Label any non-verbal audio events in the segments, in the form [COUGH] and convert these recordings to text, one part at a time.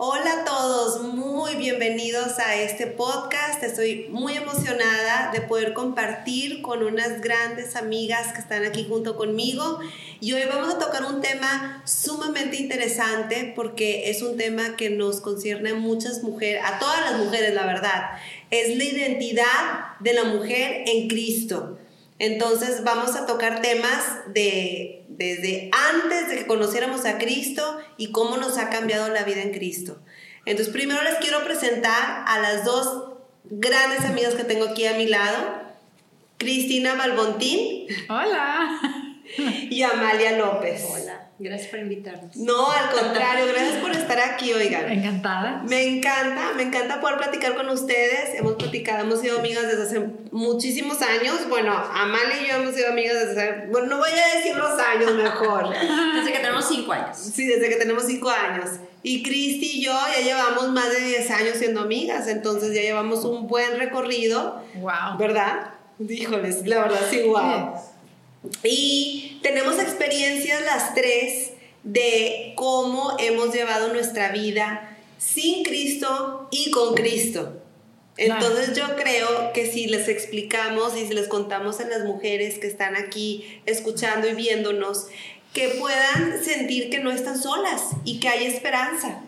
Hola a todos, muy bienvenidos a este podcast. Estoy muy emocionada de poder compartir con unas grandes amigas que están aquí junto conmigo. Y hoy vamos a tocar un tema sumamente interesante porque es un tema que nos concierne a muchas mujeres, a todas las mujeres, la verdad. Es la identidad de la mujer en Cristo. Entonces vamos a tocar temas de desde antes de que conociéramos a Cristo y cómo nos ha cambiado la vida en Cristo. Entonces primero les quiero presentar a las dos grandes amigas que tengo aquí a mi lado, Cristina Balbontín. Hola. Y Amalia López. Hola. Gracias por invitarnos. No, al contrario, gracias por estar aquí, oigan. Encantada. Me encanta, me encanta poder platicar con ustedes. Hemos platicado, hemos sido amigas desde hace muchísimos años. Bueno, Amalia y yo hemos sido amigas desde hace, bueno, no voy a decir los años mejor. [LAUGHS] desde que tenemos cinco años. Sí, desde que tenemos cinco años. Y Cristi y yo ya llevamos más de 10 años siendo amigas, entonces ya llevamos un buen recorrido. Wow. ¿Verdad? Híjoles, la verdad sí, wow. Y tenemos experiencias las tres de cómo hemos llevado nuestra vida sin Cristo y con Cristo. Entonces yo creo que si les explicamos y si les contamos a las mujeres que están aquí escuchando y viéndonos, que puedan sentir que no están solas y que hay esperanza.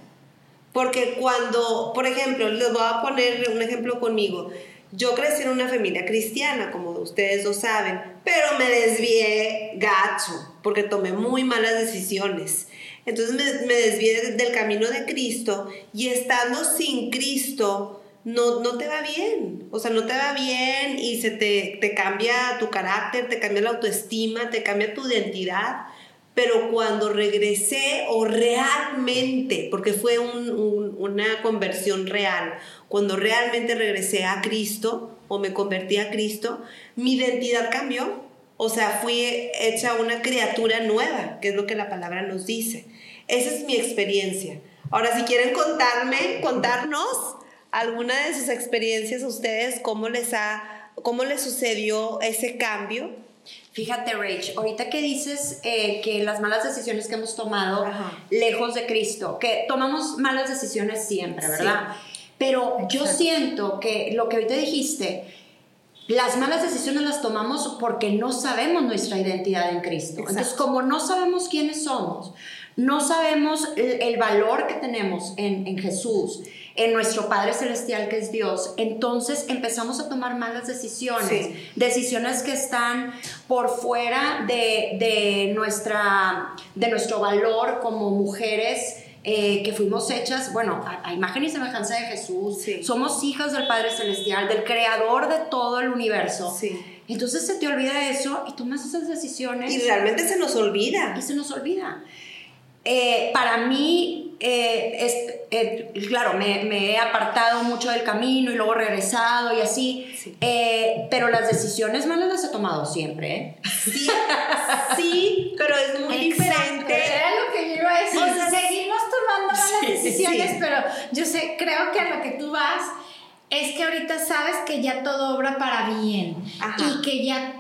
Porque cuando, por ejemplo, les voy a poner un ejemplo conmigo. Yo crecí en una familia cristiana, como ustedes lo saben, pero me desvié gacho, porque tomé muy malas decisiones. Entonces me, desvié del camino de Cristo y estando sin Cristo, no, no te va bien. O sea, no te va bien y se te, te cambia tu carácter, te cambia la autoestima, te cambia tu identidad pero cuando regresé o realmente, porque fue una conversión real, cuando realmente regresé a Cristo o me convertí a Cristo, mi identidad cambió. O sea, fui hecha una criatura nueva, que es lo que la palabra nos dice. Esa es mi experiencia. Ahora, si quieren contarme, contarnos alguna de sus experiencias ustedes, cómo les ha, cómo les sucedió ese cambio Fíjate, Rach, ahorita que dices eh, que las malas decisiones que hemos tomado lejos de Cristo, que tomamos malas decisiones siempre, ¿verdad? Pero yo siento que lo que ahorita dijiste, las malas decisiones las tomamos porque no sabemos nuestra identidad en Cristo. Entonces, como no sabemos quiénes somos, no sabemos el, valor que tenemos en, en Jesús, en nuestro Padre Celestial que es Dios, entonces empezamos a tomar malas decisiones, decisiones que están por fuera de, nuestra, de nuestro valor como mujeres. Eh, que fuimos hechas, bueno, a, imagen y semejanza de Jesús, somos hijas del Padre Celestial, del Creador de todo el universo. Entonces se te olvida eso y tomas esas decisiones. Y realmente se nos olvida. Y se nos olvida. Eh, para mí, eh, es, eh, claro, me, he apartado mucho del camino y luego regresado y así, pero las decisiones malas las he tomado siempre. Sí, sí, pero es muy diferente. Era lo que yo iba a decir. O sea, seguimos tomando malas decisiones, pero yo sé, creo que a lo que tú vas es que ahorita sabes que ya todo obra para bien y que ya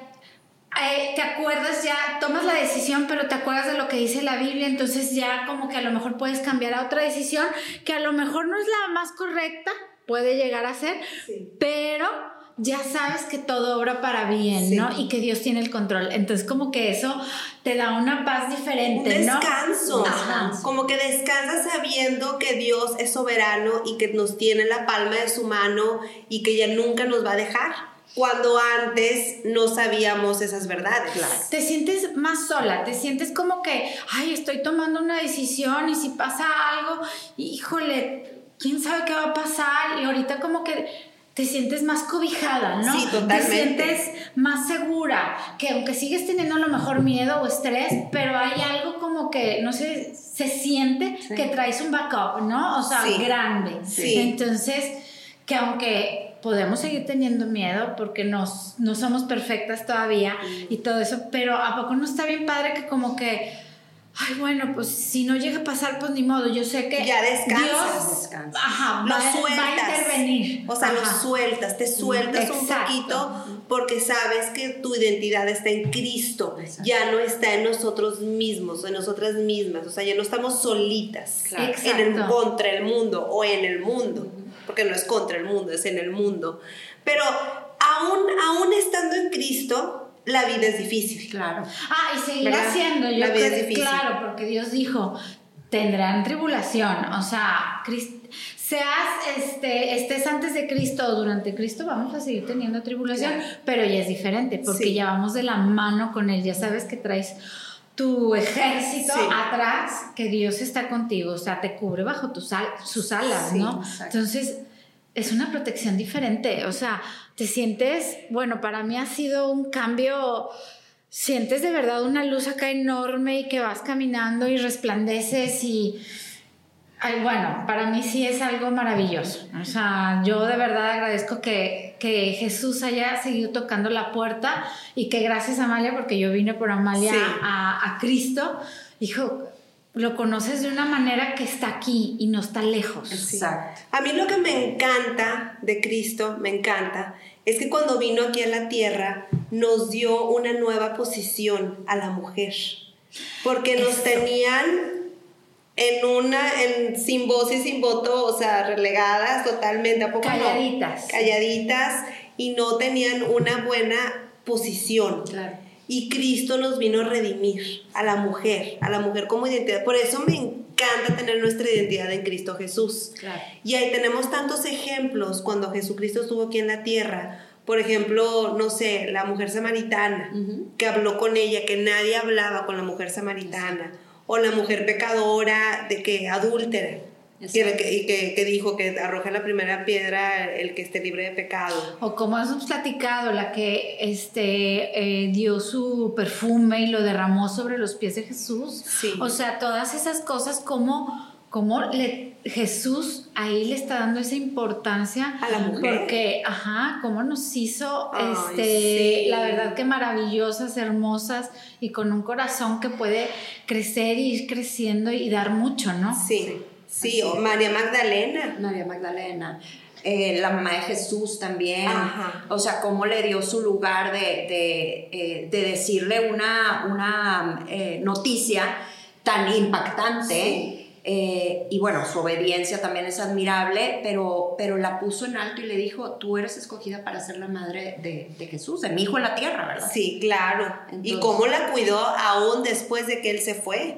eh, te acuerdas ya, tomas la decisión, pero te acuerdas de lo que dice la Biblia, entonces ya como que a lo mejor puedes cambiar a otra decisión que a lo mejor no es la más correcta, puede llegar a ser, pero ya sabes que todo obra para bien, ¿no? Y que Dios tiene el control. Entonces, como que eso te da una paz diferente, Un descanso. Como que descansas sabiendo que Dios es soberano y que nos tiene la palma de su mano y que ya nunca nos va a dejar cuando antes no sabíamos esas verdades. Te sientes más sola, te sientes como que, ay, estoy tomando una decisión y si pasa algo, híjole, quién sabe qué va a pasar y ahorita como que te sientes más cobijada, ¿no? Sí, totalmente. Te sientes más segura, que aunque sigues teniendo a lo mejor miedo o estrés, pero hay algo como que, no sé, se siente que traes un backup, ¿no? O sea, grande. Sí. Entonces, que aunque podemos seguir teniendo miedo porque nos, no somos perfectas todavía y todo eso, pero ¿a poco no está bien padre que como que, ay, bueno, pues si no llega a pasar, pues ni modo. Yo sé que ya descansas, Dios, Ajá, lo va, sueltas. Va a intervenir. O sea, lo sueltas, te sueltas un poquito porque sabes que tu identidad está en Cristo, ya no está en nosotros mismos, en nosotras mismas, o sea, ya no estamos solitas en el, contra el mundo o en el mundo, porque no es contra el mundo, es en el mundo. Pero aún, aún estando en Cristo, la vida es difícil. Claro. Ah, y seguirá siendo, yo la vida es difícil. Claro, porque Dios dijo, tendrán tribulación, o sea, seas, este, estés antes de Cristo o durante Cristo, vamos a seguir teniendo tribulación, pero ya es diferente, porque ya vamos de la mano con Él, ya sabes que traes tu ejército atrás, que Dios está contigo, o sea, te cubre bajo tus sus alas, ¿no? Entonces, es una protección diferente, o sea, te sientes, bueno, para mí ha sido un cambio, sientes de verdad una luz acá enorme y que vas caminando y resplandeces y, ay, bueno, para mí sí es algo maravilloso. O sea, yo de verdad agradezco que, que Jesús haya seguido tocando la puerta y que gracias a Amalia, porque yo vine por Amalia a, a Cristo, dijo, lo conoces de una manera que está aquí y no está lejos. Exacto. A mí lo que me encanta de Cristo, me encanta, es que cuando vino aquí a la tierra nos dio una nueva posición a la mujer, porque nos tenían en una, en, sin voz y sin voto, o sea, relegadas totalmente, ¿a poco Calladitas. Calladitas y no tenían una buena posición. Claro. Y Cristo nos vino a redimir a la mujer, a la mujer como identidad. Por eso me encanta tener nuestra identidad en Cristo Jesús. Y ahí tenemos tantos ejemplos cuando Jesucristo estuvo aquí en la tierra. Por ejemplo, no sé, la mujer samaritana, que habló con ella, que nadie hablaba con la mujer samaritana. O la mujer pecadora, de que adúltera y que, que, dijo que arroja la primera piedra el que esté libre de pecado. O como hemos platicado, la que este, eh, dio su perfume y lo derramó sobre los pies de Jesús. O sea, todas esas cosas como, como le, Jesús ahí le está dando esa importancia a la mujer. Porque, ajá, cómo nos hizo, este, la verdad que maravillosas, hermosas y con un corazón que puede crecer y ir creciendo y dar mucho, ¿no? sí. Sí, o María Magdalena. María Magdalena. Eh, la mamá de Jesús también. O sea, cómo le dio su lugar de, de, eh, decirle una, una eh, noticia tan impactante. Eh, y bueno, su obediencia también es admirable, pero, pero la puso en alto y le dijo, tú eres escogida para ser la madre de, Jesús, de mi hijo en la tierra, ¿verdad? Sí, claro. y cómo la cuidó aún después de que él se fue,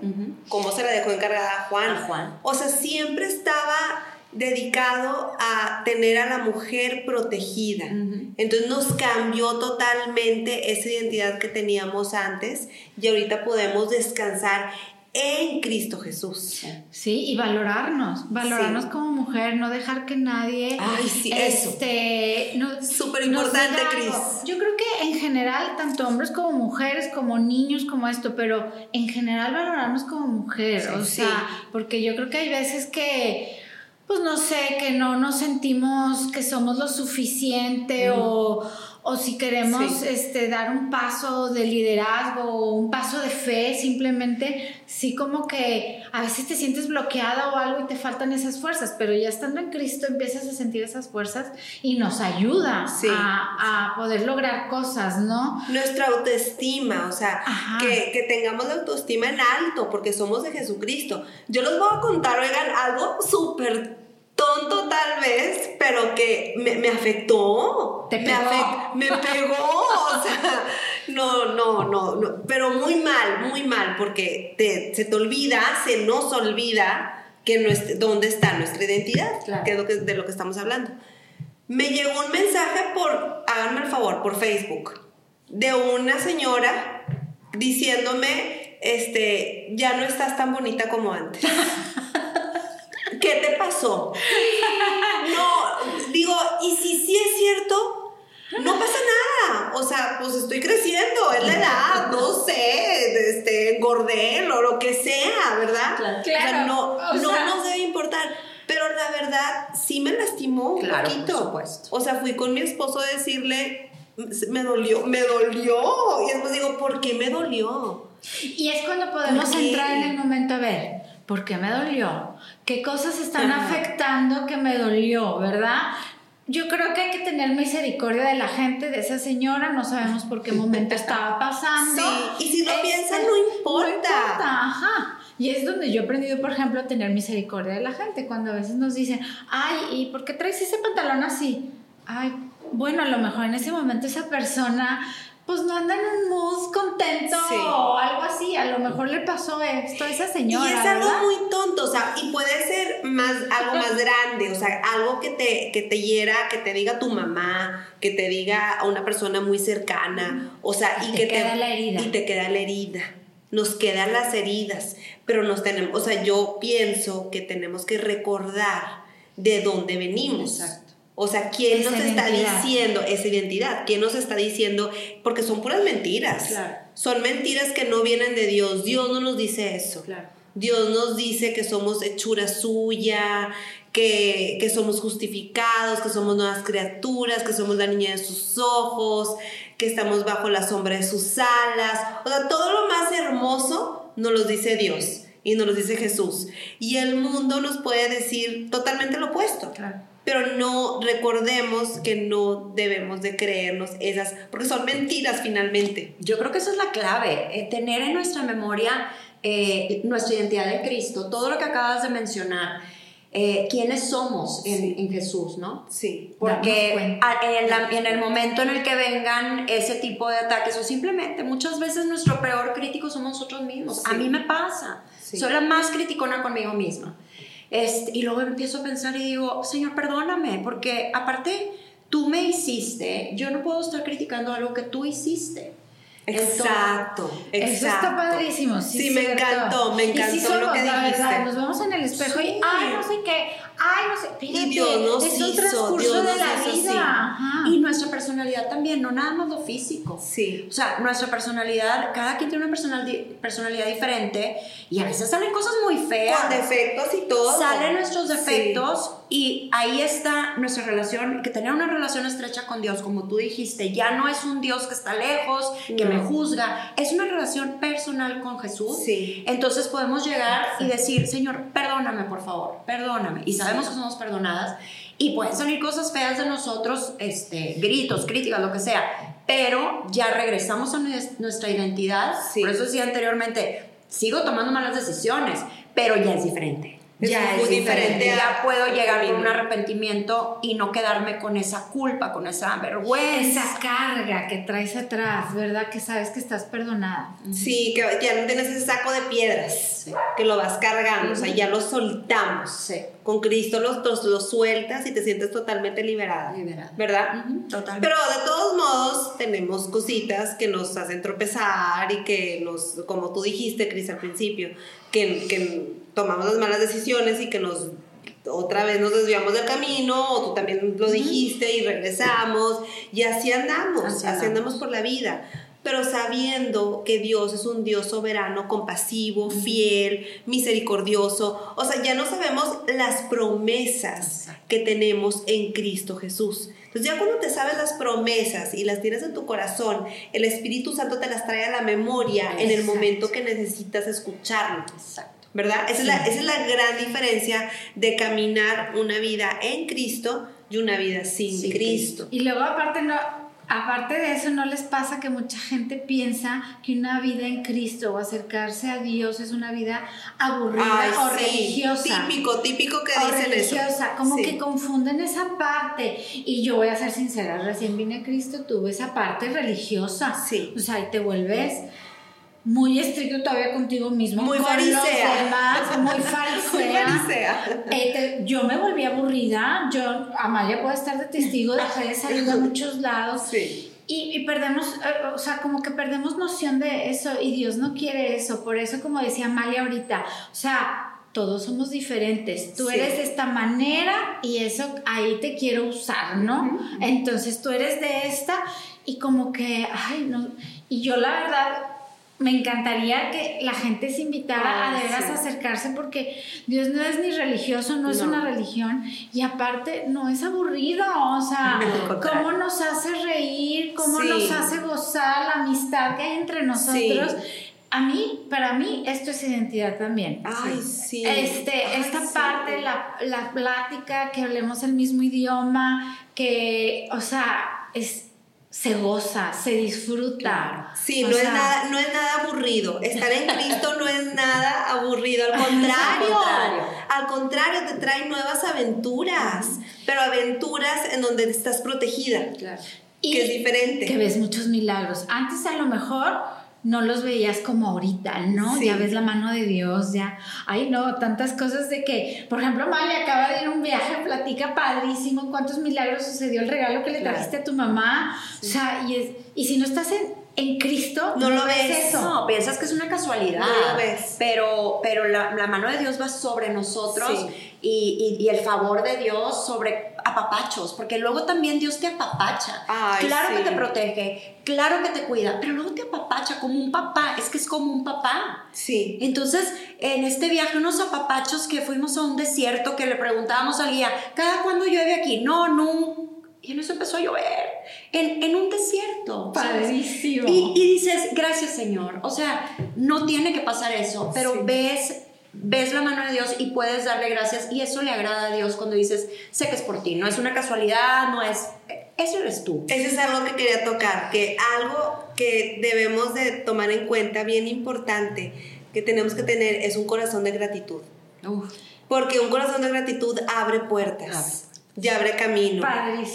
cómo se la dejó encargada a Juan. Juan. O sea, siempre estaba dedicado a tener a la mujer protegida. Entonces nos cambió totalmente esa identidad que teníamos antes y ahorita podemos descansar en Cristo Jesús. Sí, y valorarnos, valorarnos como mujer, no dejar que nadie... Ay, sí, este, Súper importante, Cris. Yo creo que en general, tanto hombres como mujeres, como niños, como esto, pero en general valorarnos como mujer, o sea, porque yo creo que hay veces que pues no sé, que no nos sentimos que somos lo suficiente o o si queremos este, dar un paso de liderazgo o un paso de fe, simplemente, sí como que a veces te sientes bloqueada o algo y te faltan esas fuerzas, pero ya estando en Cristo empiezas a sentir esas fuerzas y nos ayuda a, poder lograr cosas, ¿no? Nuestra autoestima, o sea, que, que, tengamos la autoestima en alto porque somos de Jesucristo. Yo les voy a contar, oigan, algo súper tonto tal vez, pero que me, afectó. Te pegó. Me, pegó, o sea, no, no, no, no, pero muy mal, muy mal, porque se te olvida, se nos olvida que dónde está nuestra identidad, que es lo que, de lo que estamos hablando. Me llegó un mensaje por, háganme el favor, por Facebook, de una señora diciéndome, este, ya no estás tan bonita como antes. [LAUGHS] ¿qué te pasó? No, digo, y si sí es cierto, no pasa nada. O sea, pues estoy creciendo, es la edad, no sé, este, engordé o lo que sea, ¿verdad? Claro. O sea, no, no nos debe importar. Pero la verdad, sí me lastimó un poquito. Por supuesto. O sea, fui con mi esposo a decirle, me dolió, me dolió. Y después digo, ¿por qué me dolió? Y es cuando podemos entrar en el momento a ver, ¿por qué me dolió? ¿Qué cosas están afectando que me dolió, verdad? Yo creo que hay que tener misericordia de la gente, de esa señora, no sabemos por qué [LAUGHS] momento estaba pasando. Sí, y si no piensan, no importa. No importa, ajá. Y es donde yo he aprendido, por ejemplo, a tener misericordia de la gente, cuando a veces nos dicen, ay, ¿y por qué traes ese pantalón así? Ay, bueno, a lo mejor en ese momento esa persona pues no anda en un mood contento o algo así, a lo mejor le pasó esto a esa señora. Y es algo muy tonto, o sea, y puede ser más, algo más grande, o sea, algo que te, que te hiera, que te diga tu mamá, que te diga a una persona muy cercana, o sea, y, que queda la herida. Y te queda la herida. Nos quedan las heridas, pero nos tenemos, o sea, yo pienso que tenemos que recordar de dónde venimos. Exacto. O sea, ¿quién nos está diciendo esa identidad? ¿Quién nos está diciendo? Porque son puras mentiras. Son mentiras que no vienen de Dios. Dios no nos dice eso. Dios nos dice que somos hechura suya, que, que, somos justificados, que somos nuevas criaturas, que somos la niña de sus ojos, que estamos bajo la sombra de sus alas. O sea, todo lo más hermoso nos lo dice Dios y nos lo dice Jesús. Y el mundo nos puede decir totalmente lo opuesto. Claro pero no recordemos que no debemos de creernos esas, porque son mentiras finalmente. Yo creo que esa es la clave, eh, tener en nuestra memoria eh, nuestra identidad en Cristo, todo lo que acabas de mencionar. Eh, quiénes somos en, en, Jesús, ¿no? Sí. Porque en, en, el momento en el que vengan ese tipo de ataques o simplemente muchas veces nuestro peor crítico somos nosotros mismos. A mí me pasa. Soy la más criticona conmigo misma. Este, y luego empiezo a pensar y digo, Señor, perdóname, porque aparte tú me hiciste, yo no puedo estar criticando algo que tú hiciste. Exacto, exacto. Eso está padrísimo. Sí, me encantó, me encantó lo que dijiste. nos vemos en el espejo y, ay, no sé qué, ay, no sé. Fíjate, y Dios es un transcurso de la vida. Y nuestra personalidad también, no nada más lo físico. Sí. O sea, nuestra personalidad, cada quien tiene una personalidad diferente y a veces salen cosas muy feas. Con defectos y todo. Salen nuestros defectos y ahí está nuestra relación, que tener una relación estrecha con Dios, como tú dijiste, ya no es un Dios que está lejos, que me juzga, es una relación personal con Jesús. Sí. Entonces podemos llegar y decir, Señor, perdóname por favor, perdóname. Y sabemos que somos perdonadas y pueden salir cosas feas de nosotros, este, gritos, críticas, lo que sea, pero ya regresamos a nuestra identidad. Por eso decía anteriormente, sigo tomando malas decisiones, pero ya es diferente ya es, diferente. Ya puedo llegar con un arrepentimiento y no quedarme con esa culpa, con esa vergüenza. Esa carga que traes atrás, ¿verdad? Que sabes que estás perdonada. Sí, que ya no tienes ese saco de piedras, que lo vas cargando, o sea, ya lo soltamos. Con Cristo los, los, sueltas y te sientes totalmente liberada. Liberada. ¿Verdad? Totalmente. Pero de todos modos, tenemos cositas que nos hacen tropezar y que nos, como tú dijiste, Cris, al principio, que, que tomamos las malas decisiones y que nos otra vez nos desviamos del camino, o tú también lo dijiste y regresamos, y así andamos, así, andamos. por la vida, pero sabiendo que Dios es un Dios soberano, compasivo, fiel, misericordioso, o sea, ya no sabemos las promesas que tenemos en Cristo Jesús. Entonces ya cuando te sabes las promesas y las tienes en tu corazón, el Espíritu Santo te las trae a la memoria en el momento que necesitas escucharlo. Exacto. ¿verdad? Esa, es la, esa es la gran diferencia de caminar una vida en Cristo y una vida sin, Cristo. Y luego aparte no, aparte de eso, ¿no les pasa que mucha gente piensa que una vida en Cristo o acercarse a Dios es una vida aburrida o religiosa? Típico, típico que dicen religiosa, Como que confunden esa parte. Y yo voy a ser sincera, recién vine a Cristo, tuve esa parte religiosa. Sí. O sea, y te vuelves muy estricto todavía contigo mismo. Muy farisea. [LAUGHS] muy farisea. Eh, yo me volví aburrida. Yo, Amalia puede estar de testigo, dejé de salir a muchos lados. Sí. Y, y, perdemos, eh, o sea, como que perdemos noción de eso y Dios no quiere eso. Por eso, como decía Amalia ahorita, o sea, todos somos diferentes. Tú eres de esta manera y eso ahí te quiero usar, ¿no? Entonces tú eres de esta y como que, ay, no. Y yo la verdad me encantaría que la gente se invitara a de veras acercarse porque Dios no es ni religioso, no es una religión y aparte no es aburrido, o sea, [LAUGHS] cómo nos hace reír, cómo nos hace gozar la amistad que hay entre nosotros. A mí, para mí, esto es identidad también. Ay, sí. Este, esta parte, la, la plática, que hablemos el mismo idioma, que, o sea, es se goza, se disfruta. Sí, no, es nada, no es nada aburrido. Estar en Cristo no es nada aburrido, al contrario, al contrario. te trae nuevas aventuras, pero aventuras en donde estás protegida, que es diferente. Que ves muchos milagros. Antes a lo mejor no los veías como ahorita, ¿no? Ya ves la mano de Dios, ya. Ay, no, tantas cosas de que, por ejemplo, Mali acaba de ir a un viaje, platica padrísimo, cuántos milagros sucedió el regalo que le trajiste a tu mamá. O sea, y, es, y si no estás en, en Cristo, no, lo ves. Eso. No, piensas que es una casualidad. No lo ves. Pero, pero la, la mano de Dios va sobre nosotros y, y, y, el favor de Dios sobre apapachos, porque luego también Dios te apapacha. claro que te protege, claro que te cuida, pero luego te apapacha como un papá, es que es como un papá. Sí. Entonces, en este viaje, unos apapachos que fuimos a un desierto, que le preguntábamos al guía, ¿cada cuándo llueve aquí? No, no. Y en eso empezó a llover, en, en un desierto. Padrísimo. Y, y, dices, gracias Señor. O sea, no tiene que pasar eso, pero ves ves la mano de Dios y puedes darle gracias y eso le agrada a Dios cuando dices, sé que es por ti, no es una casualidad, no es, eso eres tú. Eso es algo que quería tocar, que algo que debemos de tomar en cuenta, bien importante, que tenemos que tener es un corazón de gratitud. Porque un corazón de gratitud abre puertas. Y abre camino.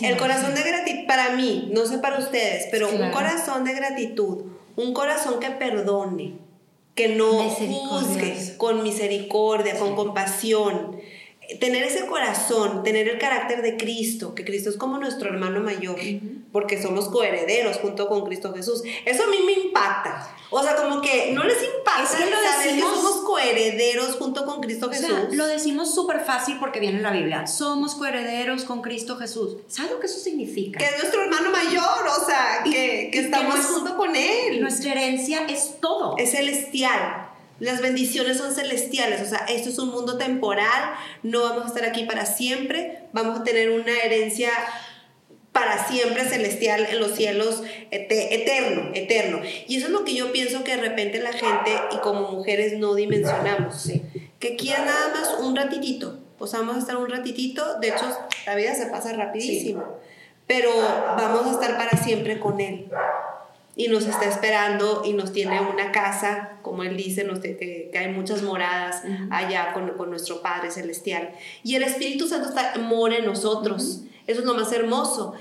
El corazón de gratitud, para mí, no sé para ustedes, pero un corazón de gratitud, un corazón que perdone, que no juzgue con misericordia, con compasión. Tener ese corazón, tener el carácter de Cristo, que Cristo es como nuestro hermano mayor, porque somos coherederos junto con Cristo Jesús. Eso a mí me impacta. O sea, como que no les impacta es que lo decimos, que somos coherederos junto con Cristo Jesús. lo decimos súper fácil porque viene en la Biblia. Somos coherederos con Cristo Jesús. ¿Sabes lo que eso significa? Que es nuestro hermano mayor, o sea, que, que estamos junto con Él. Nuestra herencia es todo. Es celestial. Las bendiciones son celestiales, o sea, esto es un mundo temporal, no vamos a estar aquí para siempre, vamos a tener una herencia para siempre celestial en los cielos, eterno, eterno. Y eso es lo que yo pienso que de repente la gente y como mujeres no dimensionamos, que quieren nada más un ratitito, sea, vamos a estar un ratitito, de hecho la vida se pasa rapidísimo, pero vamos a estar para siempre con Él. Y nos está esperando y nos tiene una casa, como Él dice, nos que, hay muchas moradas allá con, con, nuestro Padre Celestial. Y el Espíritu Santo está, mora en nosotros. Eso es lo más hermoso.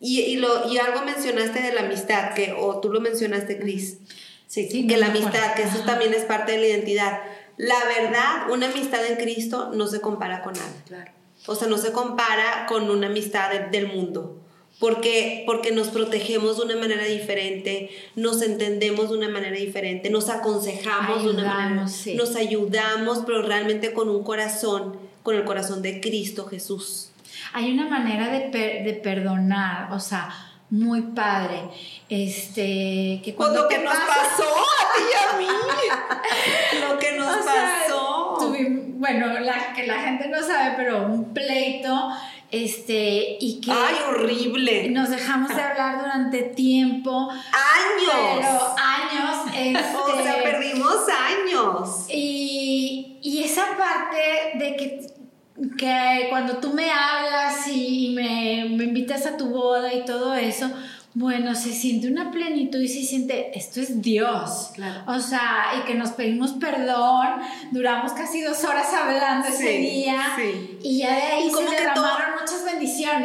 Y, y, lo, y algo mencionaste de la amistad, que, o tú lo mencionaste, Cris. Sí, que la amistad, que eso también es parte de la identidad. La verdad, una amistad en Cristo no se compara con nada. Claro. O sea, no se compara con una amistad del mundo. Porque, porque nos protegemos de una manera diferente, nos entendemos de una manera diferente, nos aconsejamos de una manera, nos ayudamos, pero realmente con un corazón, con el corazón de Cristo Jesús hay una manera de, de perdonar, o sea, muy padre. Este, que cuando lo que nos pasó a ti y a mí. [LAUGHS] lo que nos pasó. bueno, la, que la gente no sabe, pero un pleito. Este, y que. ¡Ay, horrible! Nos dejamos de hablar durante tiempo. ¡Años! Pero años. Este, [LAUGHS] o sea, perdimos años. Y, y esa parte de que que cuando tú me hablas y me, me, invitas a tu boda y todo eso, bueno, se siente una plenitud y se siente, esto es Dios. O sea, y que nos pedimos perdón, duramos casi dos horas hablando ese día y ya de ahí se derramaron muchas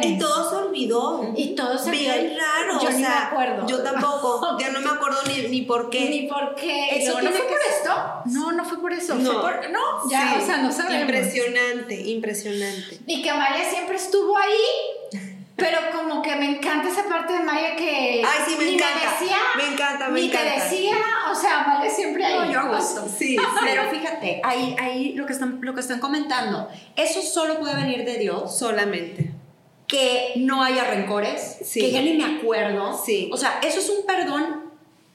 Y todo se olvidó. Y todo se olvidó. Bien raro. Yo o sea, me acuerdo. Yo tampoco, [LAUGHS] ya no me acuerdo ni, ni por qué. Ni por qué. ¿Eso no fue por esto? No, no fue por eso. No, fue por, no ya, o sea, no sabemos. Impresionante, impresionante. Y que Amalia siempre estuvo ahí pero como que me encanta esa parte de Maya que Ay, sí, me ni encanta. me decía, me encanta, me ni encanta. te decía, o sea, Maya siempre ahí. No, yo gusto. [LAUGHS] Sí, Pero fíjate, ahí, ahí lo, que están, lo que están comentando, eso solo puede venir de Dios. Solamente. Que no haya rencores, que ya ni me acuerdo. Sí. O sea, eso es un perdón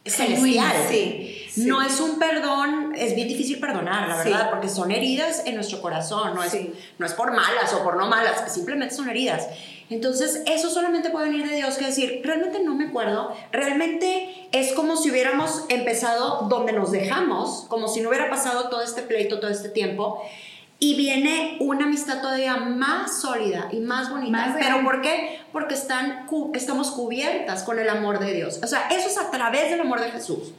celestial. Sí. No es un perdón, es bien difícil perdonar, la verdad, porque son heridas en nuestro corazón, no es, no es por malas o por no malas, simplemente son heridas. Entonces, eso solamente puede venir de Dios, que decir, realmente no me acuerdo, realmente es como si hubiéramos empezado donde nos dejamos, como si no hubiera pasado todo este pleito, todo este tiempo, y viene una amistad todavía más sólida y más bonita. ¿Pero por qué? Porque están, estamos cubiertas con el amor de Dios. O sea, eso es a través del amor de Jesús.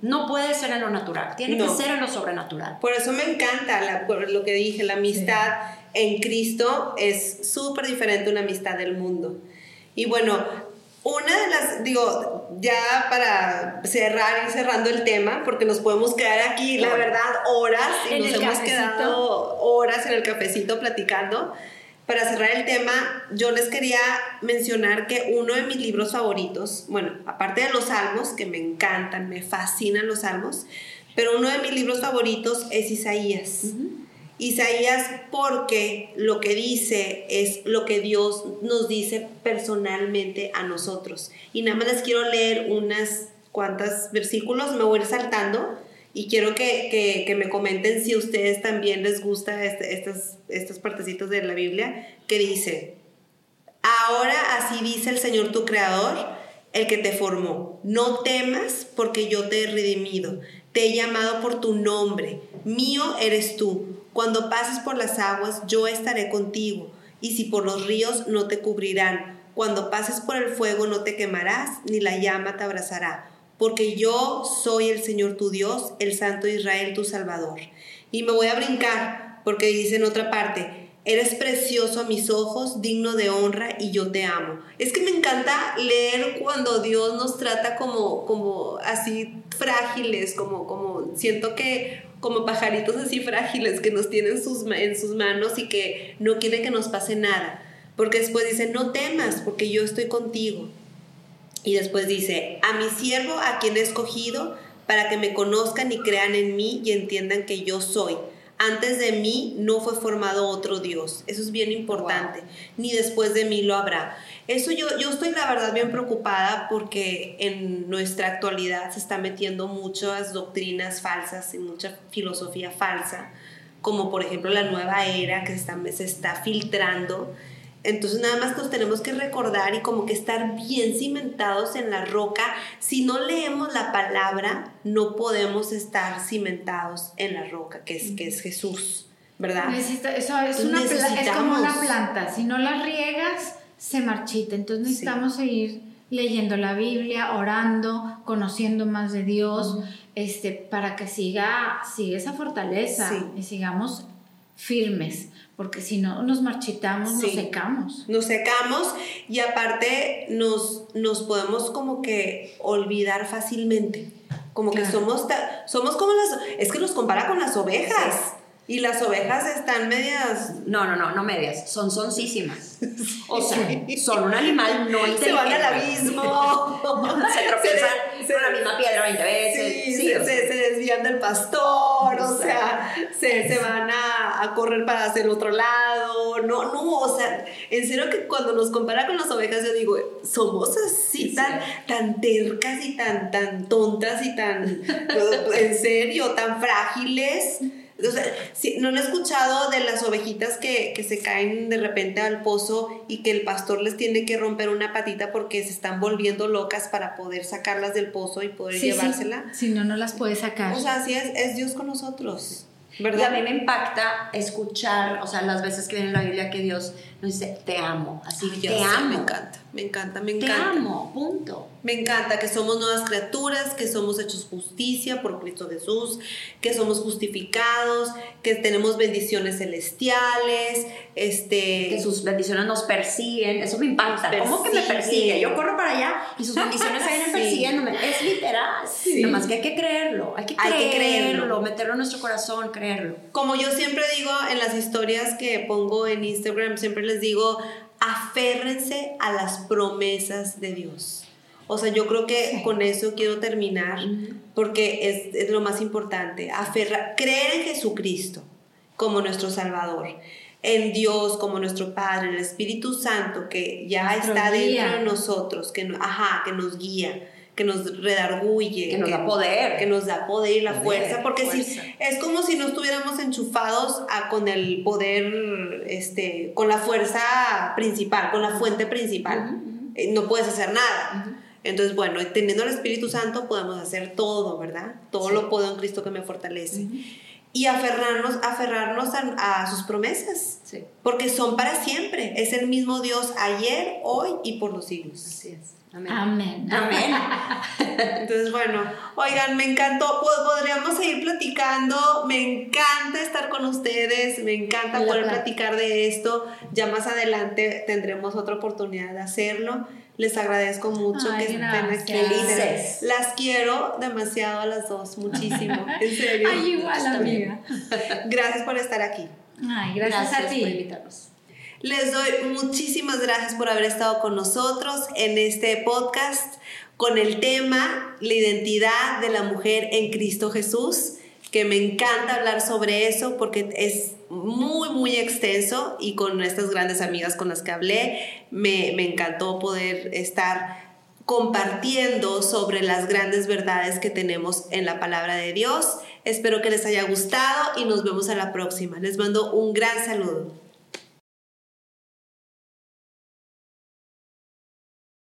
No puede ser en lo natural, tiene que ser en lo sobrenatural. Por eso me encanta lo que dije, la amistad en Cristo es súper diferente a una amistad del mundo. Y bueno, una de las, digo, ya para cerrar y cerrando el tema, porque nos podemos quedar aquí, la verdad, horas, y nos hemos quedado horas en el cafecito platicando. Para cerrar el tema, yo les quería mencionar que uno de mis libros favoritos, bueno, aparte de los salmos, que me encantan, me fascinan los salmos, pero uno de mis libros favoritos es Isaías. Isaías porque lo que dice es lo que Dios nos dice personalmente a nosotros. Y nada más les quiero leer unas cuantas versículos, me voy a ir saltando y quiero que, me comenten si a ustedes también les gusta este, estas, estas partecitos de la Biblia, que dice, ahora así dice el Señor tu Creador, el que te formó, no temas porque yo te he redimido, te he llamado por tu nombre, mío eres tú cuando pases por las aguas, yo estaré contigo, y si por los ríos no te cubrirán. Cuando pases por el fuego no te quemarás, ni la llama te abrazará, porque yo soy el Señor tu Dios, el Santo Israel tu Salvador. Y me voy a brincar, porque dice en otra parte, Eres precioso a mis ojos, digno de honra y yo te amo. Es que me encanta leer cuando Dios nos trata como, como así frágiles, como, como siento que como pajaritos así frágiles que nos tienen sus, en sus manos y que no quiere que nos pase nada. Porque después dice, no temas, porque yo estoy contigo. Y después dice, a mi siervo a quien he escogido, para que me conozcan y crean en mí y entiendan que yo soy. Antes de mí no fue formado otro Dios. Eso es bien importante. Ni después de mí lo habrá. Eso yo, yo estoy la verdad bien preocupada porque en nuestra actualidad se está metiendo muchas doctrinas falsas y mucha filosofía falsa, como por ejemplo la nueva era que se está, se está filtrando. Entonces nada más nos tenemos que recordar y como que estar bien cimentados en la roca. Si no leemos la palabra, no podemos estar cimentados en la roca, que es, que es Jesús, ¿verdad? eso es, una es como una planta. Si no la riegas, se marchita. Entonces necesitamos seguir leyendo la Biblia, orando, conociendo más de Dios, este, para que siga, siga esa fortaleza y sigamos firmes, porque si no nos marchitamos, nos secamos. Nos secamos y aparte nos, nos podemos como que olvidar fácilmente. Como que somos, somos como las... Es que nos compara con las ovejas. Y las ovejas están medias. No, no, no, no medias. Son soncísimas. [LAUGHS] O sea, son un animal no inteligente. Se van al abismo. [LAUGHS] se tropiezan [LAUGHS] con la misma piedra 20 veces. Sí, se, se, desvían del pastor. O sea, se, se van a, a, correr para hacia el otro lado. No, no, o sea, en serio que cuando nos compara con las ovejas, yo digo, somos así tan, tan tercas y tan, tan tontas y tan, en serio, tan frágiles o sea, no lo he escuchado de las ovejitas que, que, se caen de repente al pozo y que el pastor les tiene que romper una patita porque se están volviendo locas para poder sacarlas del pozo y poder llevársela. Si no, no las puede sacar. O sea, así es, es Dios con nosotros. ¿verdad? Y a mí me impacta escuchar, o sea, las veces que viene en la Biblia que Dios nos dice, te amo, así, te amo. Me encanta, me encanta, me encanta. Te amo, punto. Me encanta que somos nuevas criaturas, que somos hechos justicia por Cristo Jesús, que somos justificados, que tenemos bendiciones celestiales, este... Que sus bendiciones nos persiguen, eso me impacta. ¿Cómo que me persigue? Yo corro para allá y sus bendiciones vienen persiguiéndome. Es literal. Sí. Nomás que hay que creerlo, hay que creerlo, hay que creerlo, meterlo en nuestro corazón, creerlo. Como yo siempre digo en las historias que pongo en Instagram, siempre les digo, aférrense a las promesas de Dios. O sea, yo creo que con eso quiero terminar porque es, lo más importante. creer en Jesucristo como nuestro Salvador, en Dios como nuestro Padre, en el Espíritu Santo que ya está dentro de nosotros, que, ajá, que nos guía, que nos redarguye. Que nos da poder. Que nos da poder y la fuerza. Porque Si, es como si no estuviéramos enchufados a, con el poder, este, con la fuerza principal, con la fuente principal. Eh, no puedes hacer nada. Entonces, bueno, teniendo el Espíritu Santo podemos hacer todo, ¿verdad? Todo lo puedo en Cristo que me fortalece. Y aferrarnos, aferrarnos a, sus promesas, porque son para siempre. Es el mismo Dios ayer, hoy y por los siglos. Así es. Amén. Amén. [LAUGHS] Entonces, bueno, oigan, me encantó. Podríamos seguir platicando. Me encanta estar con ustedes. Me encanta poder platicar de esto. Ya más adelante tendremos otra oportunidad de hacerlo. Les agradezco mucho que estén aquí. Felices. Las quiero demasiado a las dos, muchísimo. [LAUGHS] En serio. Ay, igual, amiga. Gracias por estar aquí. Ay, gracias, a ti. por invitarnos. Les doy muchísimas gracias por haber estado con nosotros en este podcast con el tema la identidad de la mujer en Cristo Jesús, que me encanta hablar sobre eso porque es muy, muy extenso y con estas grandes amigas con las que hablé, me, me encantó poder estar compartiendo sobre las grandes verdades que tenemos en la palabra de Dios. Espero que les haya gustado y nos vemos a la próxima. Les mando un gran saludo.